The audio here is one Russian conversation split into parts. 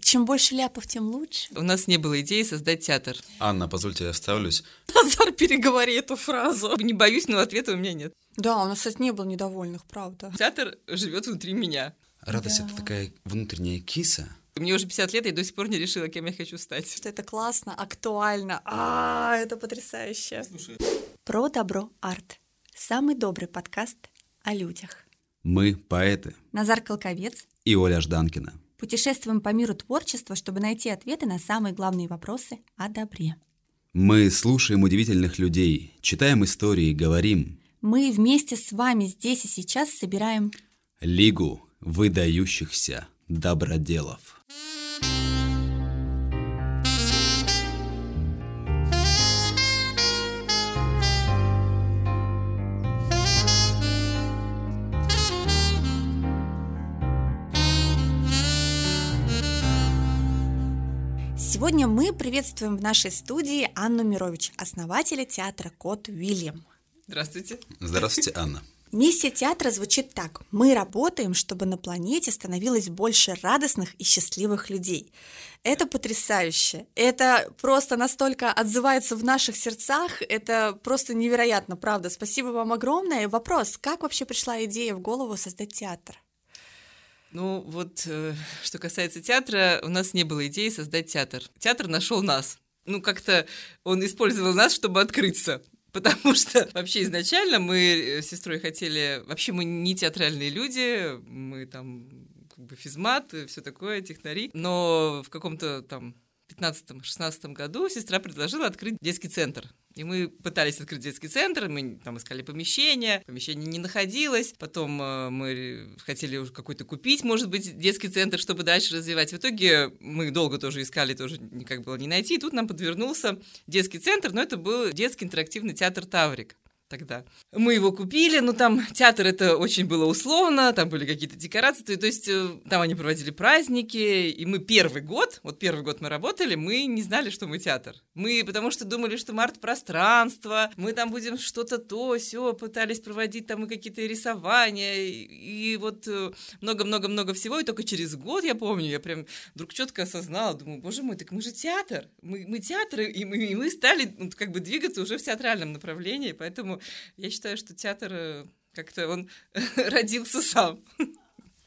Чем больше ляпов, тем лучше. У нас не было идеи создать театр. Анна, позвольте, я вставлюсь. Назар, переговори эту фразу. Не боюсь, но ответа у меня нет. Да, у нас, кстати, не было недовольных, правда. Театр живет внутри меня. Радость Да. это такая внутренняя киса. Мне уже 50 лет, я до сих пор не решила, кем я хочу стать. Что это классно, актуально. А, это потрясающе. Про добро арт. Самый добрый подкаст о людях. Мы поэты. Назар Колковец. И Оля Жданкина. Путешествуем по миру творчества, чтобы найти ответы на самые главные вопросы о добре. Мы слушаем удивительных людей, читаем истории, говорим. Мы вместе с вами здесь и сейчас собираем Лигу выдающихся доброделов. Сегодня мы приветствуем в нашей студии Анну Мирович, основателя театра Кот Уильям. Здравствуйте. Здравствуйте, Анна. Миссия театра звучит так. Мы работаем, чтобы на планете становилось больше радостных и счастливых людей. Это потрясающе. Это просто настолько отзывается в наших сердцах. Это просто невероятно, правда. Спасибо вам огромное. Вопрос, как вообще пришла идея в голову создать театр? Ну вот, э, что касается театра, у нас не было идеи создать театр. Театр нашел нас. Ну как-то он использовал нас, чтобы открыться. Потому что вообще изначально мы с сестрой хотели... Вообще мы не театральные люди, мы там как бы физмат, все такое, технари. Но в каком-то там 15-16 году сестра предложила открыть детский центр. И мы пытались открыть детский центр, мы там искали помещение, помещение не находилось, потом э, мы хотели уже какой-то купить, может быть, детский центр, чтобы дальше развивать. В итоге мы долго тоже искали, тоже никак было не найти, и тут нам подвернулся детский центр, но это был детский интерактивный театр «Таврик» тогда. Мы его купили, но там театр это очень было условно, там были какие-то декорации, то, то есть э, там они проводили праздники, и мы первый год, вот первый год мы работали, мы не знали, что мы театр. Мы потому что думали, что мы арт-пространство, мы там будем что-то то, все пытались проводить там и какие-то рисования, и, и вот э, много-много-много всего, и только через год, я помню, я прям вдруг четко осознала, думаю, боже мой, так мы же театр, мы, мы театр, и мы, и мы стали ну, как бы двигаться уже в театральном направлении, поэтому я считаю, что театр э, как-то он родился сам.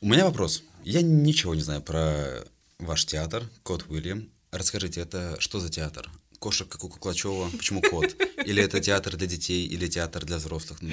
У меня вопрос. Я ничего не знаю про ваш театр, Кот Уильям. Расскажите, это что за театр? Кошек, как у Куклачева, почему кот? Или это театр для детей, или театр для взрослых? Ну,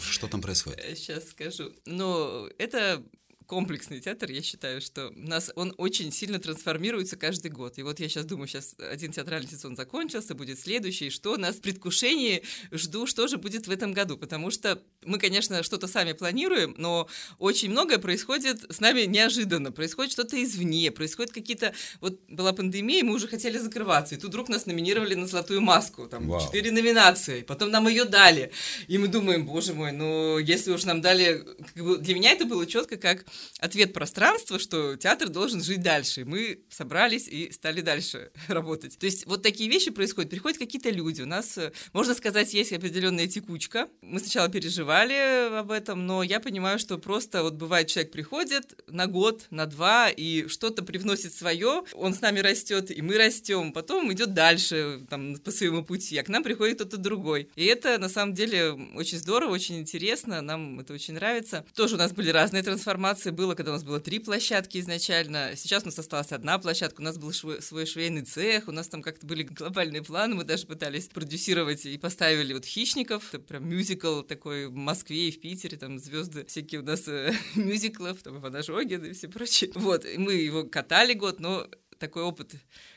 Что там происходит? Сейчас скажу. Ну, это комплексный театр, я считаю, что у нас он очень сильно трансформируется каждый год. И вот я сейчас думаю, сейчас один театральный сезон закончился, будет следующий, что нас в предвкушении жду, что же будет в этом году, потому что мы, конечно, что-то сами планируем, но очень многое происходит с нами неожиданно, происходит что-то извне, происходят какие-то... Вот была пандемия, мы уже хотели закрываться, и тут вдруг нас номинировали на «Золотую маску», там Вау. четыре номинации, потом нам ее дали, и мы думаем, боже мой, ну если уж нам дали... как бы для меня это было четко как ответ пространства, что театр должен жить дальше. Мы собрались и стали дальше работать. То есть вот такие вещи происходят. Приходят какие-то люди. У нас, э, можно сказать, есть определенная текучка. Мы сначала переживали об этом, но я понимаю, что просто вот бывает, человек приходит на год, на два, и что-то привносит свое, он с нами растет, и мы растем, потом идет дальше там, по своему пути, а к нам приходит кто-то другой. И это на самом деле очень здорово, очень интересно, нам это очень нравится. Тоже у нас были разные трансформации, было, когда у нас было три площадки изначально, сейчас у нас осталась одна площадка, у нас был швы- свой швейный цех, у нас там как-то были глобальные планы, мы даже пытались продюсировать и поставили вот «Хищников», это прям мюзикл такой в Москве и в Питере, там звезды всякие у нас э, мюзиклов, там Иван Ожогин и все прочее. Вот, и мы его катали год, но такой опыт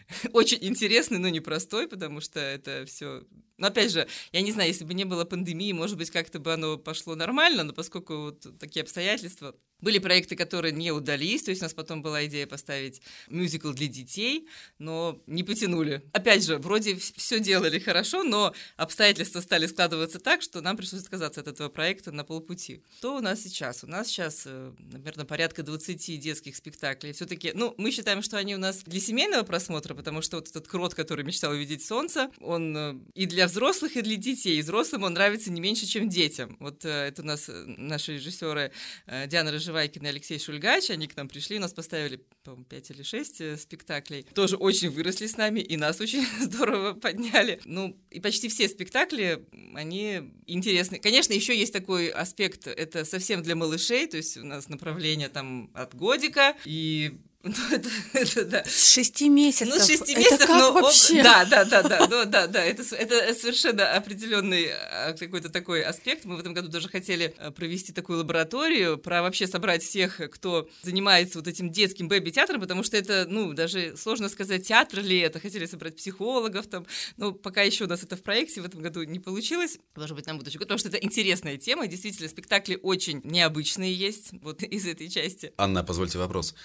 очень интересный, но непростой, потому что это все. Но опять же, я не знаю, если бы не было пандемии, может быть, как-то бы оно пошло нормально, но поскольку вот такие обстоятельства, были проекты, которые не удались, то есть у нас потом была идея поставить мюзикл для детей, но не потянули. Опять же, вроде все делали хорошо, но обстоятельства стали складываться так, что нам пришлось отказаться от этого проекта на полпути. Что у нас сейчас? У нас сейчас, э, наверное, порядка 20 детских спектаклей. Все-таки, ну, мы считаем, что они у нас для семейного просмотра, потому что вот этот крот, который мечтал увидеть солнце, он э, и для взрослых, и для детей. И взрослым он нравится не меньше, чем детям. Вот э, это у нас э, наши режиссеры Диана Рыжикова Живайкин и Алексей Шульгач, они к нам пришли, у нас поставили, по-моему, 5 или 6 э, спектаклей. Тоже очень выросли с нами, и нас очень здорово подняли. Ну, и почти все спектакли, они интересны. Конечно, еще есть такой аспект, это совсем для малышей, то есть у нас направление там от годика, и ну, это, это, да. С шести месяцев. Ну, с шести месяцев, как но вообще? Об... Да, да, да, да, да, да, да. Это, это совершенно определенный а, какой-то такой аспект. Мы в этом году даже хотели а, провести такую лабораторию, про вообще собрать всех, кто занимается вот этим детским бэби-театром, потому что это, ну, даже сложно сказать, театр ли это. Хотели собрать психологов там, но пока еще у нас это в проекте в этом году не получилось. Может быть, на будущий год, потому что это интересная тема. Действительно, спектакли очень необычные есть вот из этой части. Анна, позвольте вопрос.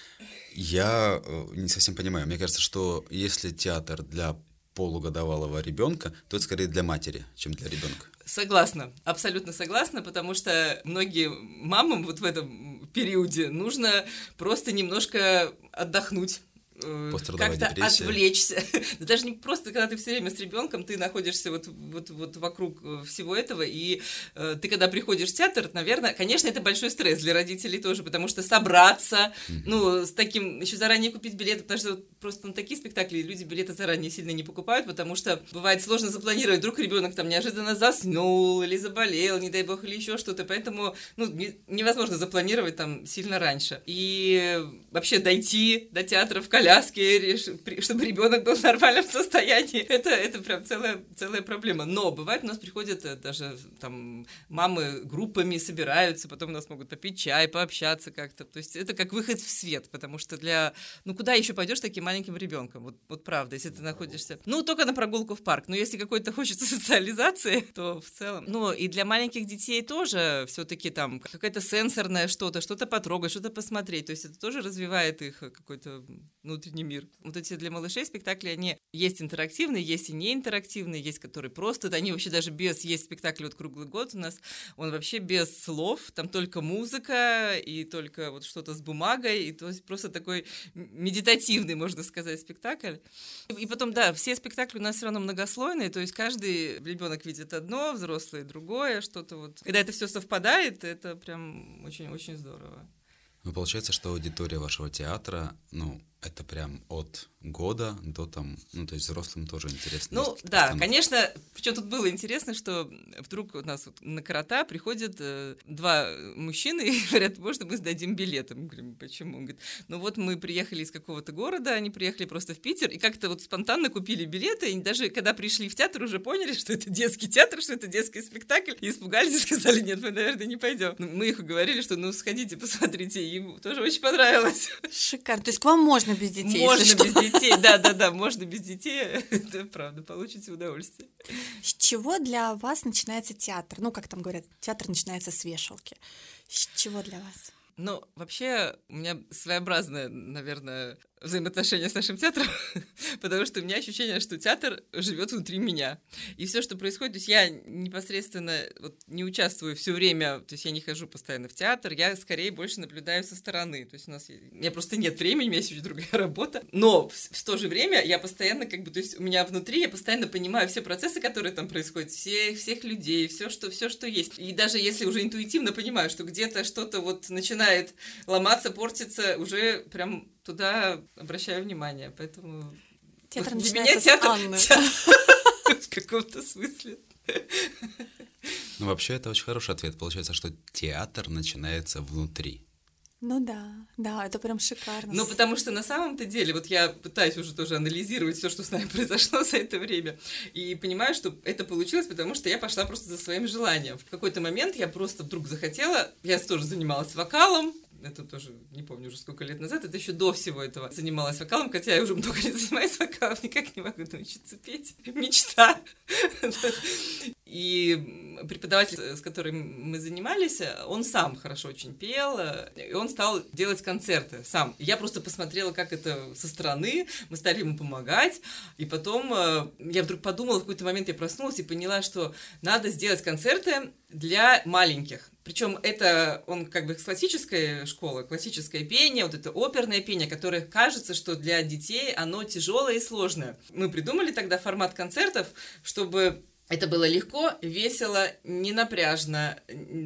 Я э, не совсем понимаю. Мне кажется, что если театр для полугодовалого ребенка, то это скорее для матери, чем для ребенка. Согласна, абсолютно согласна, потому что многие мамам вот в этом периоде нужно просто немножко отдохнуть Э, как-то отвлечься. Даже не просто, когда ты все время с ребенком, ты находишься вот, вот, вот вокруг э, всего этого, и э, ты когда приходишь в театр, наверное, конечно, это большой стресс для родителей тоже, потому что собраться, mm-hmm. ну, с таким, еще заранее купить билеты, потому что просто на такие спектакли люди билеты заранее сильно не покупают, потому что бывает сложно запланировать, вдруг ребенок там неожиданно заснул или заболел, не дай бог, или еще что-то, поэтому, ну, не, невозможно запланировать там сильно раньше. И вообще дойти до театра в коляске, коляске, чтобы ребенок был в нормальном состоянии. Это, это прям целая, целая проблема. Но бывает, у нас приходят э, даже там мамы группами собираются, потом у нас могут попить чай, пообщаться как-то. То есть это как выход в свет, потому что для... Ну, куда еще пойдешь таким маленьким ребенком? Вот, вот правда, если ты находишься... Ну, только на прогулку в парк. Но если какой-то хочется социализации, то в целом... Ну, и для маленьких детей тоже все-таки там какая-то сенсорная что-то, что-то потрогать, что-то посмотреть. То есть это тоже развивает их какой-то ну, внутренний мир. Вот эти для малышей спектакли, они есть интерактивные, есть и не интерактивные, есть которые просто, они вообще даже без, есть спектакли вот круглый год у нас, он вообще без слов, там только музыка и только вот что-то с бумагой, и то есть просто такой медитативный, можно сказать, спектакль. И потом, да, все спектакли у нас все равно многослойные, то есть каждый ребенок видит одно, взрослый другое, что-то вот. Когда это все совпадает, это прям очень-очень здорово. Ну, получается, что аудитория вашего театра, ну, это прям от года до там, ну, то есть взрослым тоже интересно. Ну, да, постановки. конечно, причем тут было интересно, что вдруг у нас вот на крота приходят э, два мужчины и говорят, можно мы сдадим билеты? Мы говорим, почему? Он говорит, ну вот мы приехали из какого-то города, они приехали просто в Питер, и как-то вот спонтанно купили билеты, и даже когда пришли в театр, уже поняли, что это детский театр, что это детский спектакль, и испугались и сказали, нет, мы, наверное, не пойдем. Ну, мы их уговорили, что ну сходите, посмотрите, им тоже очень понравилось. Шикарно. То есть к вам можно без детей? Можно без детей детей, да-да-да, можно без детей, это правда, получите удовольствие. С чего для вас начинается театр? Ну, как там говорят, театр начинается с вешалки. С чего для вас? Ну, вообще, у меня своеобразное, наверное, взаимоотношения с нашим театром, потому что у меня ощущение, что театр живет внутри меня. И все, что происходит, то есть я непосредственно вот, не участвую все время, то есть я не хожу постоянно в театр, я скорее больше наблюдаю со стороны. То есть у нас у меня просто нет времени, у меня есть очень другая работа. Но в, в то же время я постоянно, как бы, то есть у меня внутри, я постоянно понимаю все процессы, которые там происходят, все, всех людей, все что, все, что есть. И даже если уже интуитивно понимаю, что где-то что-то вот начинает ломаться, портиться, уже прям туда обращаю внимание, поэтому... Театр для меня театр, Анны. в каком-то смысле. Ну, вообще, это очень хороший ответ. Получается, что театр начинается внутри. Ну да, да, это прям шикарно. Ну, потому что на самом-то деле, вот я пытаюсь уже тоже анализировать все, что с нами произошло за это время, и понимаю, что это получилось, потому что я пошла просто за своим желанием. В какой-то момент я просто вдруг захотела, я тоже занималась вокалом, это тоже не помню уже сколько лет назад, это еще до всего этого занималась вокалом, хотя я уже много лет занимаюсь вокалом, никак не могу научиться петь. Мечта. И преподаватель, с которым мы занимались, он сам хорошо очень пел, и он стал делать концерты сам. Я просто посмотрела, как это со стороны, мы стали ему помогать, и потом э, я вдруг подумала, в какой-то момент я проснулась и поняла, что надо сделать концерты для маленьких. Причем это он как бы классическая школа, классическое пение, вот это оперное пение, которое кажется, что для детей оно тяжелое и сложное. Мы придумали тогда формат концертов, чтобы это было легко, весело, не напряжно,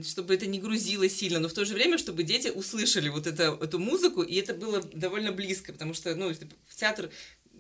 чтобы это не грузило сильно, но в то же время, чтобы дети услышали вот это, эту музыку, и это было довольно близко, потому что, ну, в театр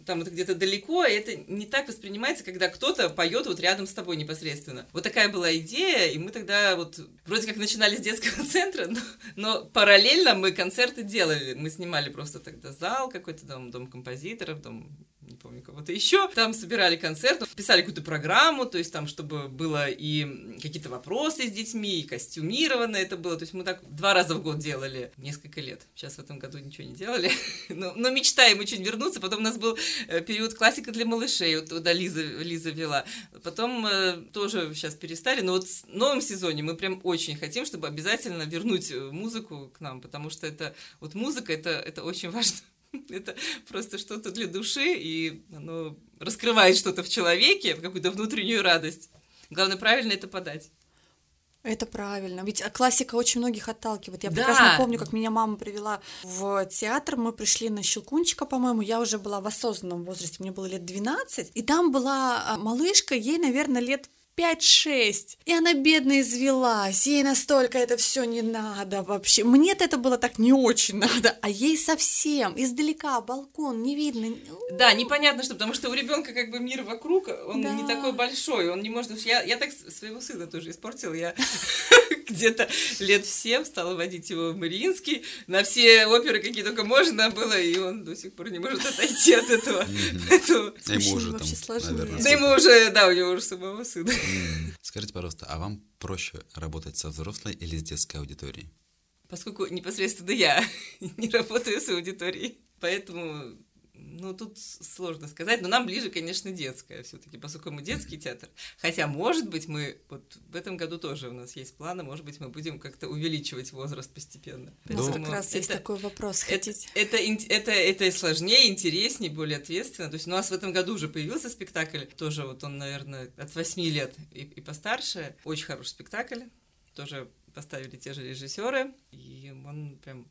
там это где-то далеко, и это не так воспринимается, когда кто-то поет вот рядом с тобой непосредственно. Вот такая была идея, и мы тогда вот вроде как начинали с детского центра, но, но параллельно мы концерты делали. Мы снимали просто тогда зал какой-то, дом, дом композиторов, дом не помню, кого-то еще. Там собирали концерт, писали какую-то программу, то есть там, чтобы было и какие-то вопросы с детьми, и костюмировано это было. То есть мы так два раза в год делали несколько лет. Сейчас в этом году ничего не делали. но, но мечтаем очень вернуться. Потом у нас был э, период классика для малышей, вот туда Лиза, Лиза вела. Потом э, тоже сейчас перестали, но вот в новом сезоне мы прям очень хотим, чтобы обязательно вернуть э, музыку к нам, потому что это вот музыка, это, это очень важно. Это просто что-то для души, и оно раскрывает что-то в человеке, какую-то внутреннюю радость. Главное, правильно это подать. Это правильно. Ведь классика очень многих отталкивает. Я да. прекрасно помню, как меня мама привела в театр. Мы пришли на Щелкунчика, по-моему. Я уже была в осознанном возрасте, мне было лет 12. И там была а, малышка, ей, наверное, лет 5-6. И она бедно извелась, ей настолько это все не надо вообще. Мне-то это было так не очень надо, а ей совсем издалека балкон не видно. Да, непонятно что, потому что у ребенка как бы мир вокруг, он да. не такой большой, он не может... Я, я так своего сына тоже испортила, я где-то лет в 7 стала водить его в Мариинский, на все оперы, какие только можно было, и он до сих пор не может отойти от этого. Ему уже там, наверное. Да ему уже, да, у него уже самого сына. Скажите, пожалуйста, а вам проще работать со взрослой или с детской аудиторией? Поскольку непосредственно я не работаю с аудиторией, поэтому ну, тут сложно сказать, но нам ближе, конечно, детская все-таки, поскольку мы детский театр. Хотя, может быть, мы вот в этом году тоже у нас есть планы, может быть, мы будем как-то увеличивать возраст постепенно. У нас как раз это, есть такой вопрос. Хотите? Это, это, это, это сложнее, интереснее, более ответственно. То есть у нас в этом году уже появился спектакль, тоже вот он, наверное, от 8 лет и, и постарше. Очень хороший спектакль, тоже поставили те же режиссеры, и он прям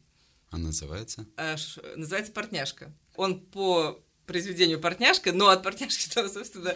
а называется? А, называется «Портняшка». Он по произведению «Портняшка», но от «Портняшки» там, собственно,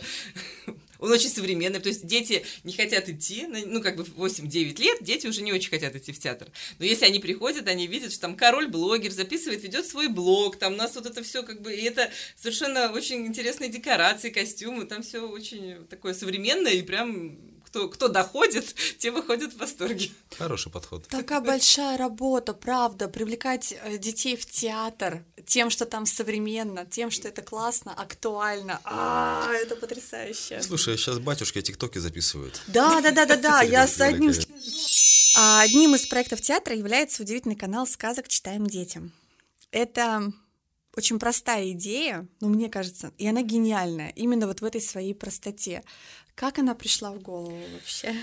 он очень современный, то есть дети не хотят идти, ну, как бы 8-9 лет, дети уже не очень хотят идти в театр. Но если они приходят, они видят, что там король-блогер записывает, ведет свой блог, там у нас вот это все как бы, и это совершенно очень интересные декорации, костюмы, там все очень такое современное и прям кто, кто доходит, те выходят в восторге. Хороший подход. Такая большая работа, правда, привлекать э, детей в театр тем, что там современно, тем, что это классно, актуально. А, это потрясающе. Слушай, сейчас батюшки тиктоки записывают. Да, да, да, да, да. Я с одним а, Одним из проектов театра является удивительный канал сказок «Читаем детям». Это очень простая идея, ну, мне кажется, и она гениальная, именно вот в этой своей простоте. Как она пришла в голову вообще?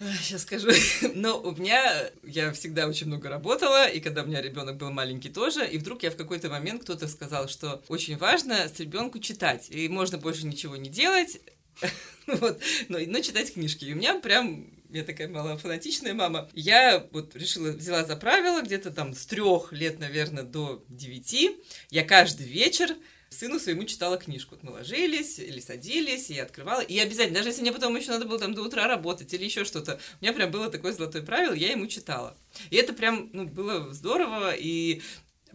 Сейчас скажу. Но у меня, я всегда очень много работала, и когда у меня ребенок был маленький тоже, и вдруг я в какой-то момент кто-то сказал, что очень важно с ребенку читать, и можно больше ничего не делать, вот, но, но читать книжки. И у меня прям я такая мало фанатичная мама. Я вот решила, взяла за правило где-то там с трех лет, наверное, до девяти. Я каждый вечер сыну своему читала книжку. Вот мы ложились или садились, и я открывала. И обязательно, даже если мне потом еще надо было там до утра работать или еще что-то, у меня прям было такое золотое правило, я ему читала. И это прям, ну, было здорово, и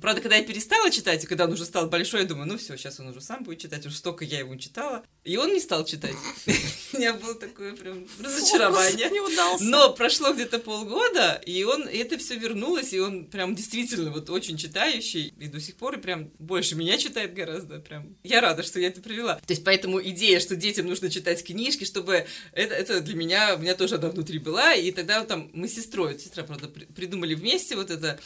Правда, когда я перестала читать, и когда он уже стал большой, я думаю, ну все, сейчас он уже сам будет читать, уже столько я ему читала. И он не стал читать. У меня было такое прям разочарование. не удался. Но прошло где-то полгода, и он, и это все вернулось, и он прям действительно вот очень читающий, и до сих пор и прям больше меня читает гораздо. Прям я рада, что я это привела. То есть поэтому идея, что детям нужно читать книжки, чтобы это, это для меня, у меня тоже она внутри была, и тогда вот там мы с сестрой, сестра, правда, придумали вместе вот это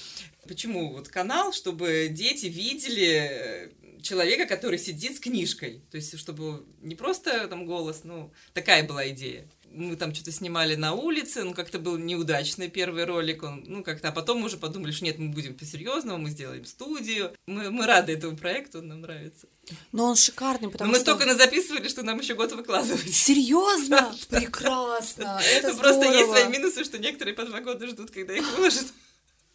Почему вот канал, чтобы дети видели э, человека, который сидит с книжкой. То есть, чтобы не просто там голос, ну, такая была идея. Мы там что-то снимали на улице, ну, как-то был неудачный первый ролик, он, ну, как-то, а потом мы уже подумали, что нет, мы будем по-серьезному, мы сделаем студию. Мы, мы рады этому проекту, он нам нравится. Но он шикарный, потому Но что... мы столько записывали, что нам еще год выкладывать. Серьезно? Прекрасно! Это Просто есть свои минусы, что некоторые по два года ждут, когда их выложат.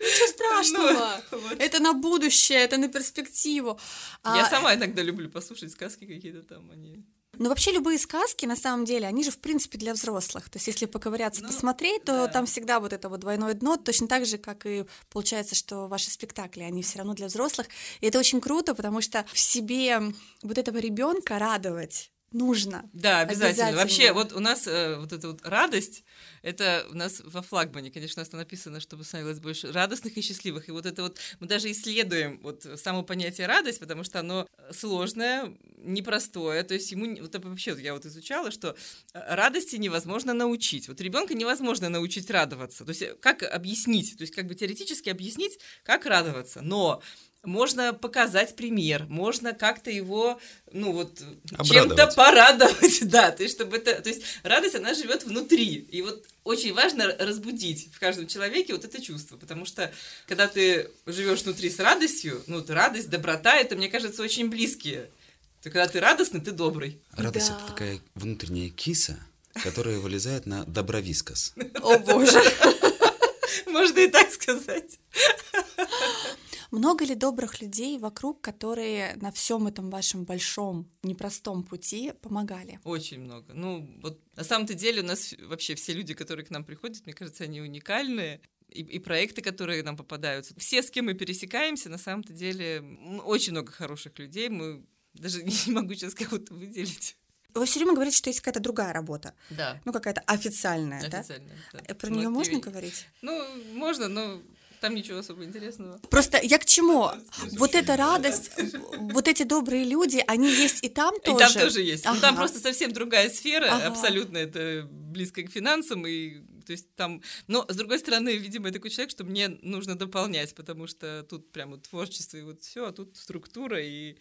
Ничего страшного. Ну, вот. Это на будущее, это на перспективу. Я а... сама иногда люблю послушать сказки какие-то там, они Ну, вообще любые сказки, на самом деле, они же, в принципе, для взрослых. То есть, если поковыряться, Ну, посмотреть, то да. там всегда вот это вот двойное дно, точно так же, как и получается, что ваши спектакли, они все равно для взрослых. И это очень круто, потому что в себе вот этого ребенка радовать нужно. Да, обязательно. Обязательно. Вообще, вот у нас э, вот эта вот радость, это у нас во флагмане, конечно, у нас написано, чтобы становилось больше радостных и счастливых. И вот это вот мы даже исследуем вот само понятие радость, потому что оно сложное, непростое. То есть ему вот вообще я вот изучала, что э, радости невозможно научить. Вот ребенка невозможно научить радоваться. То есть э, как объяснить? То есть как бы теоретически объяснить, как радоваться. Но можно показать пример, можно как-то его, ну вот, чем-то порадовать, да, то есть, чтобы это, то есть, радость, она живет внутри, и вот очень важно разбудить в каждом человеке вот это чувство, потому что, когда ты живешь внутри с радостью, ну, вот радость, доброта, это, мне кажется, очень близкие. То когда ты радостный, ты добрый. Радость Да. это такая внутренняя киса, которая вылезает на добровискос. О боже. Можно и так сказать. Много ли добрых людей вокруг, которые на всем этом вашем большом, непростом пути помогали? Очень много. Ну, вот на самом-то деле у нас вообще все люди, которые к нам приходят, мне кажется, они уникальные. И, и проекты, которые нам попадаются. Все, с кем мы пересекаемся, на самом-то деле очень много хороших людей. Мы даже не могу сейчас кого-то выделить. Вы все время говорите, что есть какая-то другая работа, Да. ну какая-то официальная, да? Официально. да. Э, Про нее и- можно говорить? Ну, можно, но там ничего особо интересного. Просто я к чему? Вот эта радость, вот эти добрые люди, они есть и там тоже. И там тоже есть. Ну, там Ага. просто совсем другая сфера, Ага. абсолютно это близко к финансам, и то есть там... Но, с другой стороны, видимо, я такой человек, что мне нужно дополнять, потому что тут прям вот творчество и вот все, а тут структура и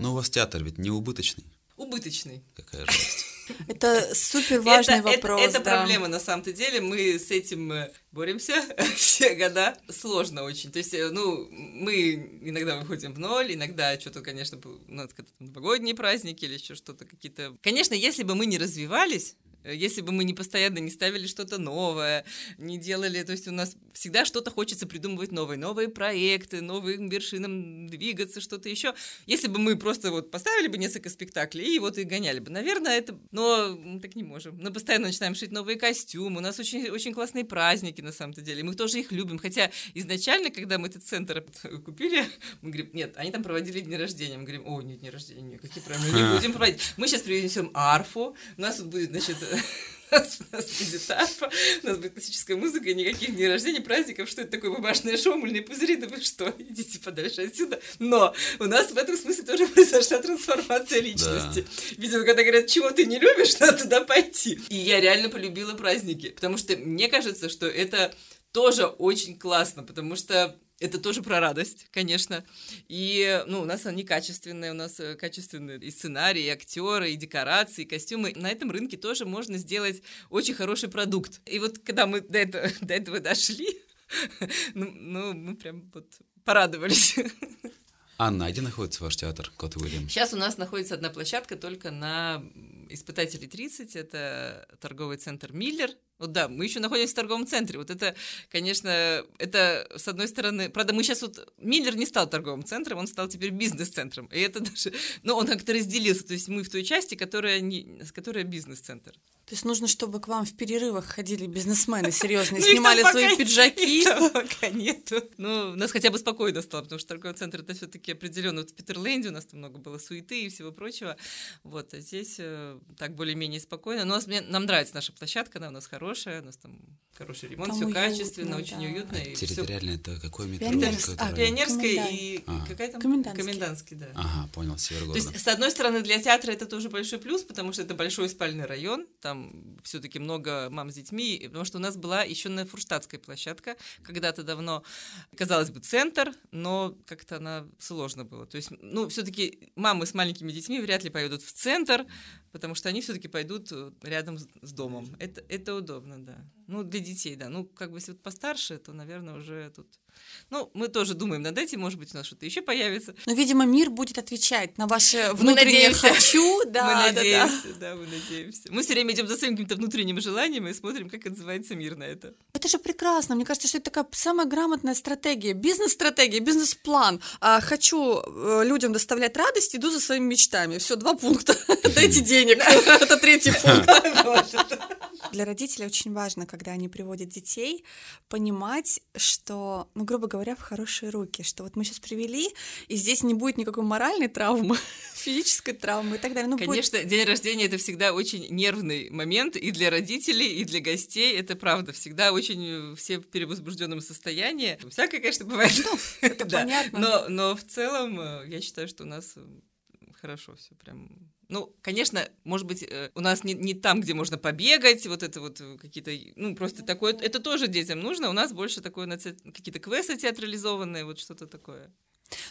Но у вас театр ведь не убыточный. убыточный. Какая жалость. Это супер важный это, это- вопрос. Это, да. проблема на самом-то деле. Мы с этим э, боремся все года. Сложно очень. То есть, э, ну, мы иногда выходим в ноль, иногда что-то, конечно, ну, это новогодние праздники или еще что-то какие-то. Конечно, если бы мы не развивались, если бы мы не постоянно не ставили что-то новое, не делали, то есть у нас всегда что-то хочется придумывать новые, новые проекты, новым вершинам двигаться, что-то еще. Если бы мы просто вот поставили бы несколько спектаклей и вот и гоняли бы, наверное, это... Но мы так не можем. Мы постоянно начинаем шить новые костюмы, у нас очень, очень классные праздники, на самом-то деле, мы тоже их любим. Хотя изначально, когда мы этот центр купили, мы говорим, нет, они там проводили дни рождения. Мы говорим, о, нет, дни рождения, какие проблемы, мы не будем проводить. Мы сейчас принесем арфу, у нас тут будет, значит, нас, у нас будет арфа, у нас будет классическая музыка, никаких дней рождения, праздников, что это такое бумажное шоу, мыльные пузыри, да вы что, идите подальше отсюда. Но у нас в этом смысле тоже произошла трансформация личности. Видимо, когда говорят, чего ты не любишь, надо туда пойти. И я реально полюбила праздники, потому что мне кажется, что это тоже очень классно, потому что это тоже про радость, конечно. И, ну, у нас они качественные, у нас э, качественные и сценарии, и актеры, и декорации, и костюмы. На этом рынке тоже можно сделать очень хороший продукт. И вот когда мы до этого, до этого дошли, ну, ну, мы прям вот порадовались. Анна, а где находится ваш театр, Кот Уильям? Сейчас у нас находится одна площадка только на испытателей 30, это торговый центр Миллер. Вот да, мы еще находимся в торговом центре. Вот это, конечно, это с одной стороны... Правда, мы сейчас вот... Миллер не стал торговым центром, он стал теперь бизнес-центром. И это даже... Ну, он как-то разделился. То есть мы в той части, которая, не... которая бизнес-центр. То есть нужно, чтобы к вам в перерывах ходили бизнесмены серьезные, Ну, снимали свои пиджаки. пока нету. Ну, у нас хотя бы спокойно стало, потому что торговый центр это все-таки определенно. Вот в Питерленде у нас там много было суеты и всего прочего. Вот, а здесь э, так более-менее спокойно. Но у нас, мне, нам нравится наша площадка, она у нас хорошая, у нас там хороший ремонт, все качественно, очень уютно. всё Территориально это какое метро? Какой а? Пионерская и Ага. какая там? Комендантский. Да. Ага, понял, север То есть, с одной стороны, для театра это тоже большой плюс, потому что это большой спальный район, там все-таки много мам с детьми, потому что у нас была еще на Фурштадтской площадка, когда-то давно, казалось бы, центр, но как-то она сложно было. То есть, ну, все-таки мамы с маленькими детьми вряд ли поедут в центр, потому что они все-таки пойдут э, рядом с, с домом. Это, это удобно, да. Ну, для детей, да. Ну, как бы если вот постарше, то, наверное, уже тут Ну, мы тоже думаем над этим, может быть, у нас что-то еще появится. Но, видимо, мир будет отвечать на ваше внутреннее надеемся. «хочу». Да, мы да, да. надеемся, да, мы надеемся. Мы все время идем за своим каким-то внутренним желанием и смотрим, как отзывается мир на это. Это же прекрасно. Мне кажется, что это такая самая грамотная стратегия. Бизнес-стратегия, бизнес-план. А, хочу э, людям доставлять радость, иду за своими мечтами. Все, два пункта. Дайте денег. Это третий пункт. Для родителей очень важно, когда они приводят детей, понимать, что, ну, грубо говоря, в хорошие руки, что вот мы сейчас привели, и здесь не будет никакой моральной травмы, физической травмы и так далее. Ну, будет- Конечно, день рождения это всегда очень нервный момент и для родителей, и для гостей. Это правда. Всегда очень э, все в перевозбужденном состоянии. Всякое, конечно, бывает. это Да. понятно. Но, но в целом э, я считаю, что у нас э, хорошо все прям. Ну, конечно, может быть, э, у нас не, не там, где можно побегать, вот это вот э, какие-то, ну, просто такое, это тоже детям нужно, у нас больше такое, какие-то квесты театрализованные, вот что-то такое.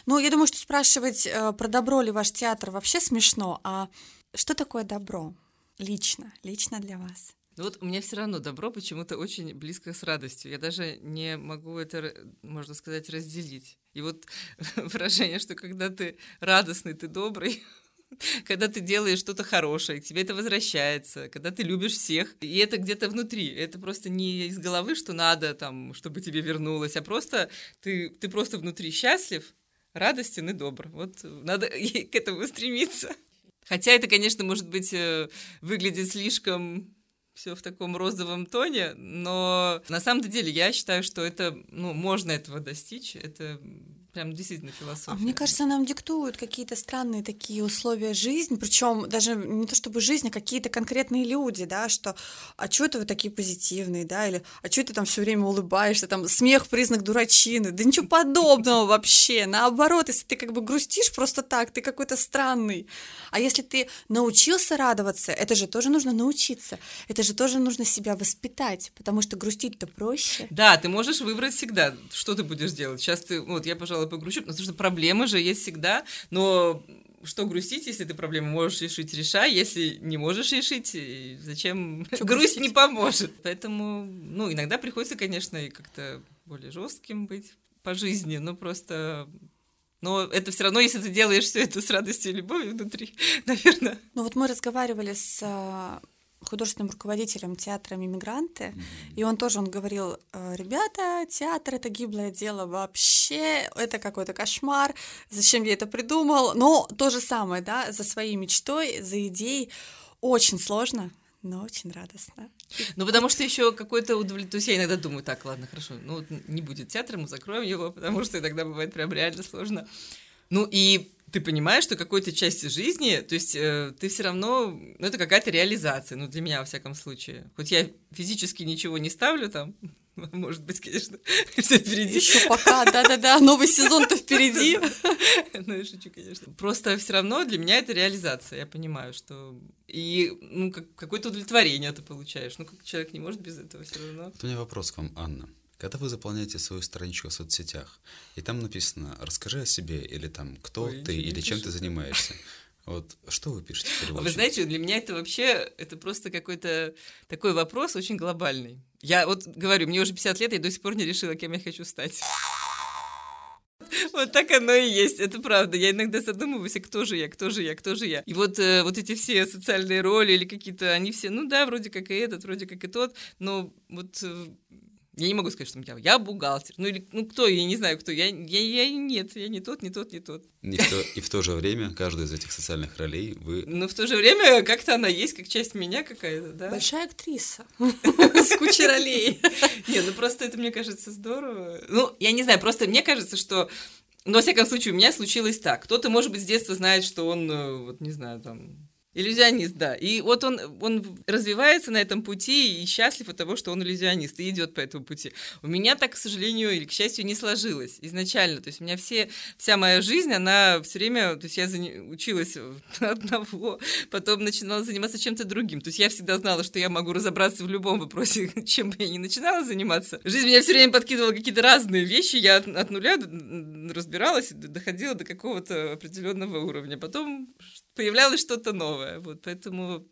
Ну, я думаю, что спрашивать э, про добро ли ваш театр вообще смешно, а что такое добро? Лично, лично для вас. Ну Вот у меня все равно добро почему-то очень близко с радостью. Я даже не могу это, можно сказать, разделить. И вот выражение, что когда ты радостный, ты добрый, когда ты делаешь что-то хорошее, тебе это возвращается, когда ты любишь всех, и это где-то внутри. Это просто не из головы, что надо, там, чтобы тебе вернулось, а просто ты, ты просто внутри счастлив, радостен и добр. Вот надо к этому стремиться. Хотя это, конечно, может быть, э, выглядит слишком все в таком розовом тоне, но на самом деле я считаю, что это, ну, можно этого достичь. Это прям действительно философия. А мне кажется, нам диктуют какие-то странные такие условия жизни, причем даже не то чтобы жизнь, а какие-то конкретные люди, да, что а что это вы такие позитивные, да, или а что ты там все время улыбаешься, там смех признак дурачины, да ничего подобного вообще, наоборот, если ты как бы грустишь просто так, ты какой-то странный, а если ты научился радоваться, это же тоже нужно научиться, это же тоже нужно себя воспитать, потому что грустить-то проще. Да, ты можешь выбрать всегда, что ты будешь делать. Сейчас ты, вот я, пожалуй, погрущу, потому что проблемы же есть всегда, но что грустить, если ты проблему можешь решить, решай. Если не можешь решить, и зачем Чё грусть не поможет. Поэтому, ну, иногда приходится, конечно, и как-то более жестким быть по жизни, но просто... Но это все равно, если ты делаешь все это с радостью и любовью внутри, наверное. Ну вот мы разговаривали с а, художественным руководителем театра «Мимигранты», и он тоже, он говорил, «Э, ребята, театр — это гиблое дело вообще, это какой-то кошмар, зачем я это придумал, но то же самое, да, за своей мечтой, за идеей очень сложно, но очень радостно. Ну, потому что еще какой-то удовлетворение. То есть я иногда думаю, так, ладно, хорошо, ну не будет театра, мы закроем его, потому что иногда бывает прям реально сложно. Ну и ты понимаешь, что какой-то части жизни, то есть э, ты все равно, ну это какая-то реализация, ну для меня во всяком случае. Хоть я физически ничего не ставлю там, может быть, конечно, все впереди. Еще пока, да-да-да, новый сезон-то впереди. Ну, я шучу, конечно. Просто все равно для меня это реализация. Я понимаю, что и ну, как, какое-то удовлетворение ты получаешь. Ну, как человек не может без этого все равно. Вот у меня вопрос к вам, Анна. Когда вы заполняете свою страничку в соцсетях, и там написано «расскажи о себе» или там «кто Ой, ты» или чем ты занимаешься, вот что вы пишете в первую Вы знаете, для меня это вообще, это просто какой-то такой вопрос очень глобальный. Я вот говорю, мне уже 50 лет, я до сих пор не решила, кем я хочу стать. Вот так оно и есть, это правда. Я иногда задумываюсь, а кто же я, кто же я, кто же я. И вот, э, вот эти все социальные роли или какие-то, они все, ну да, вроде как и этот, вроде как и тот, но вот э, я не могу сказать, что я, я бухгалтер. Ну или, ну кто, я не знаю кто. Я, я, я нет, я не тот, не тот, не тот. И в, то, и в то же время каждую из этих социальных ролей вы... Но в то же время как-то она есть, как часть меня какая-то, да? Большая актриса с кучей ролей. Не, ну просто это, мне кажется, здорово. Ну, я не знаю, просто мне кажется, что... Ну, во всяком случае, у меня случилось так. Кто-то, может быть, с детства знает, что он, э, вот, не знаю, там... Иллюзионист, да. И вот он, он развивается на этом пути и счастлив от того, что он иллюзионист и идет по этому пути. У меня так, к сожалению, или к счастью, не сложилось изначально. То есть у меня все, вся моя жизнь, она все время... То есть я училась одного, потом начинала заниматься чем-то другим. То есть я всегда знала, что я могу разобраться в любом вопросе, чем бы я ни начинала заниматься. Жизнь меня все время подкидывала какие-то разные вещи. Я от, нуля разбиралась, доходила до какого-то определенного уровня. Потом появлялось что-то новое. Вот поэтому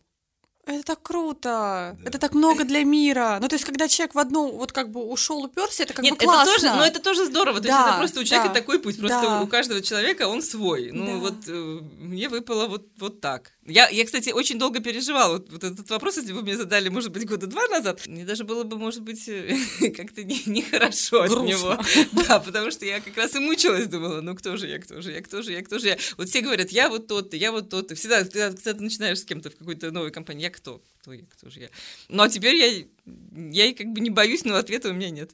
Это так круто! Это так много для мира. Ну, то есть, когда человек в одну, вот как бы ушел, уперся, это как Нет, бы классно. это тоже, но это тоже здорово. То Да, есть это просто у человека да, такой путь. Просто да. у каждого человека он свой. Ну Да. вот э, мне выпало вот, вот так. Я, я, кстати, очень долго переживала вот, вот этот вопрос, если бы мне задали, может быть, года два назад. Мне даже было бы, может быть, э, как-то не- нехорошо от него. Да, потому что я как раз и мучилась, думала, ну кто же я, кто же я, кто же я, кто же я. Вот все говорят, я вот тот-то, я вот тот-то. Всегда, когда, когда ты начинаешь с кем-то в какой-то новой компании, я кто? Кто я, кто же я? Ну а теперь я, я и как бы не боюсь, но ответа у меня нет.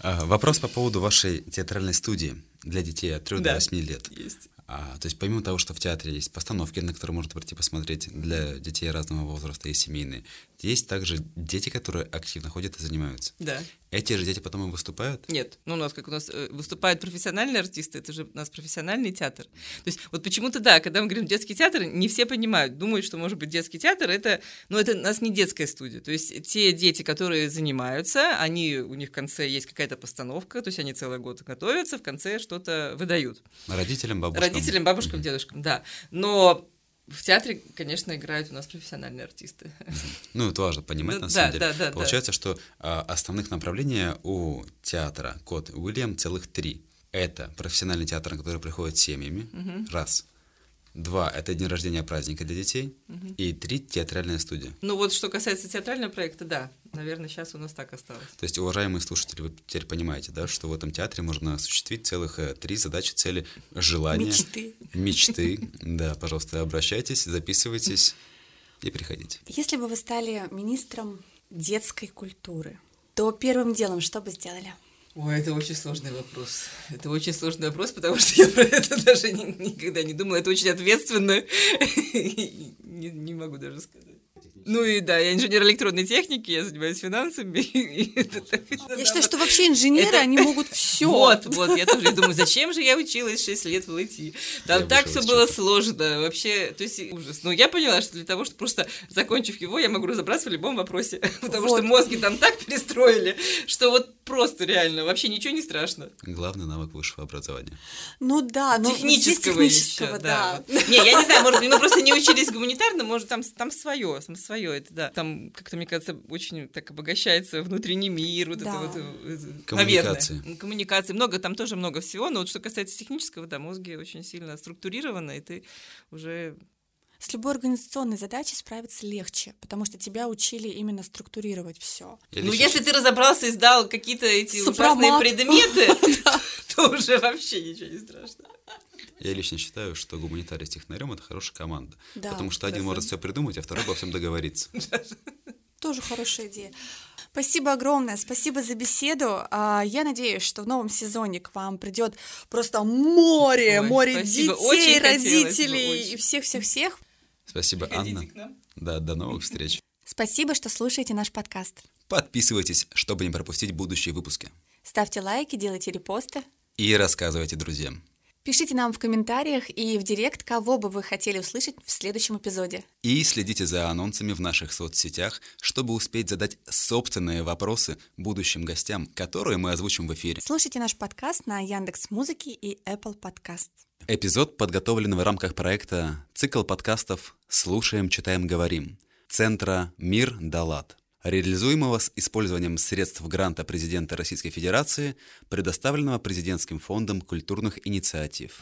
А, Вопрос по поводу вашей театральной студии для детей от 3 Да. до 8 лет. Есть. А, то есть помимо того, что в театре есть постановки, на которые можно прийти посмотреть для детей разного возраста и семейные, есть также дети, которые активно ходят и занимаются. Да. Эти же дети потом и выступают? Нет, ну у нас как у нас э, выступают профессиональные артисты, это же у нас профессиональный театр. То есть вот почему-то да, когда мы говорим детский театр, не все понимают, думают, что может быть детский театр это, ну это у нас не детская студия. То есть те дети, которые занимаются, они у них в конце есть какая-то постановка, то есть они целый год готовятся, в конце что-то выдают. Родителям, бабушкам? Родителям, бабушкам, дедушкам, да. Но в театре, конечно, играют у нас профессиональные артисты. Ну, это важно понимать, Ну, на да, самом деле. да, да, да. Получается, что а, основных направлений у театра Кот Уильям целых три. Это профессиональный театр, на который приходят семьями. Раз. Два – это день рождения праздника для детей. И три – театральная студия. Ну вот что касается театрального проекта, да, наверное, сейчас у нас так осталось. То есть, уважаемые слушатели, вы теперь понимаете, да, что в этом театре можно осуществить целых э, три задачи, цели, желания, Мечты. мечты. Да, пожалуйста, обращайтесь, записывайтесь и приходите. Если бы вы стали министром детской культуры, то первым делом что бы сделали? Ой, это очень сложный вопрос. Это очень сложный вопрос, потому что я про это даже ни- никогда не думала. Это очень ответственно. Не, не могу даже сказать. Ну и да, я инженер электронной техники, я занимаюсь финансами. Я считаю, что вообще инженеры, они могут все. Вот, вот, я тоже думаю, зачем же я училась 6 лет в ЛИТИ? Там так все было сложно, вообще, то есть ужас. Но я поняла, что для того, чтобы просто закончив его, я могу разобраться в любом вопросе, потому что мозги там так перестроили, что вот просто реально, вообще ничего не страшно. Главный навык высшего образования. Ну да, но здесь технического, технического, ещё, да. Не, я не знаю, может, мы просто не учились гуманитарно, может, там, там свое, там свое, это да. Там как-то, мне кажется, очень так обогащается внутренний мир, вот Да. это вот, э, Коммуникации. наверное. Коммуникации. Много, там тоже много всего, но вот что касается технического, да, мозги очень сильно структурированы, и ты уже... С любой организационной задачей справиться легче, потому что тебя учили именно структурировать все. Ну, если ты разобрался и сдал какие-то эти Сопромат. ужасные предметы, то уже вообще ничего не страшно. Я лично считаю, что гуманитарий с технарем это хорошая команда. Да, потому что один может все придумать, а второй обо всем договориться. Тоже хорошая идея. Спасибо огромное, спасибо за беседу. А, Я надеюсь, что в новом сезоне к вам придет просто море, Ой, море спасибо. детей, Очень родителей очень. и всех-всех-всех. Спасибо, Анна. Приходите к нам. Да, до новых встреч. Спасибо, что слушаете наш подкаст. Подписывайтесь, чтобы не пропустить будущие выпуски. Ставьте лайки, делайте репосты. И рассказывайте друзьям. Пишите нам в комментариях и в директ, кого бы вы хотели услышать в следующем эпизоде. И следите за анонсами в наших соцсетях, чтобы успеть задать собственные вопросы будущим гостям, которые мы озвучим в эфире. Слушайте наш подкаст на Яндекс Музыке и Apple Podcast. Эпизод подготовлен в рамках проекта «Цикл подкастов «Слушаем, читаем, говорим» Центра «Мир Далат», реализуемого с использованием средств гранта президента Российской Федерации, предоставленного Президентским фондом культурных инициатив.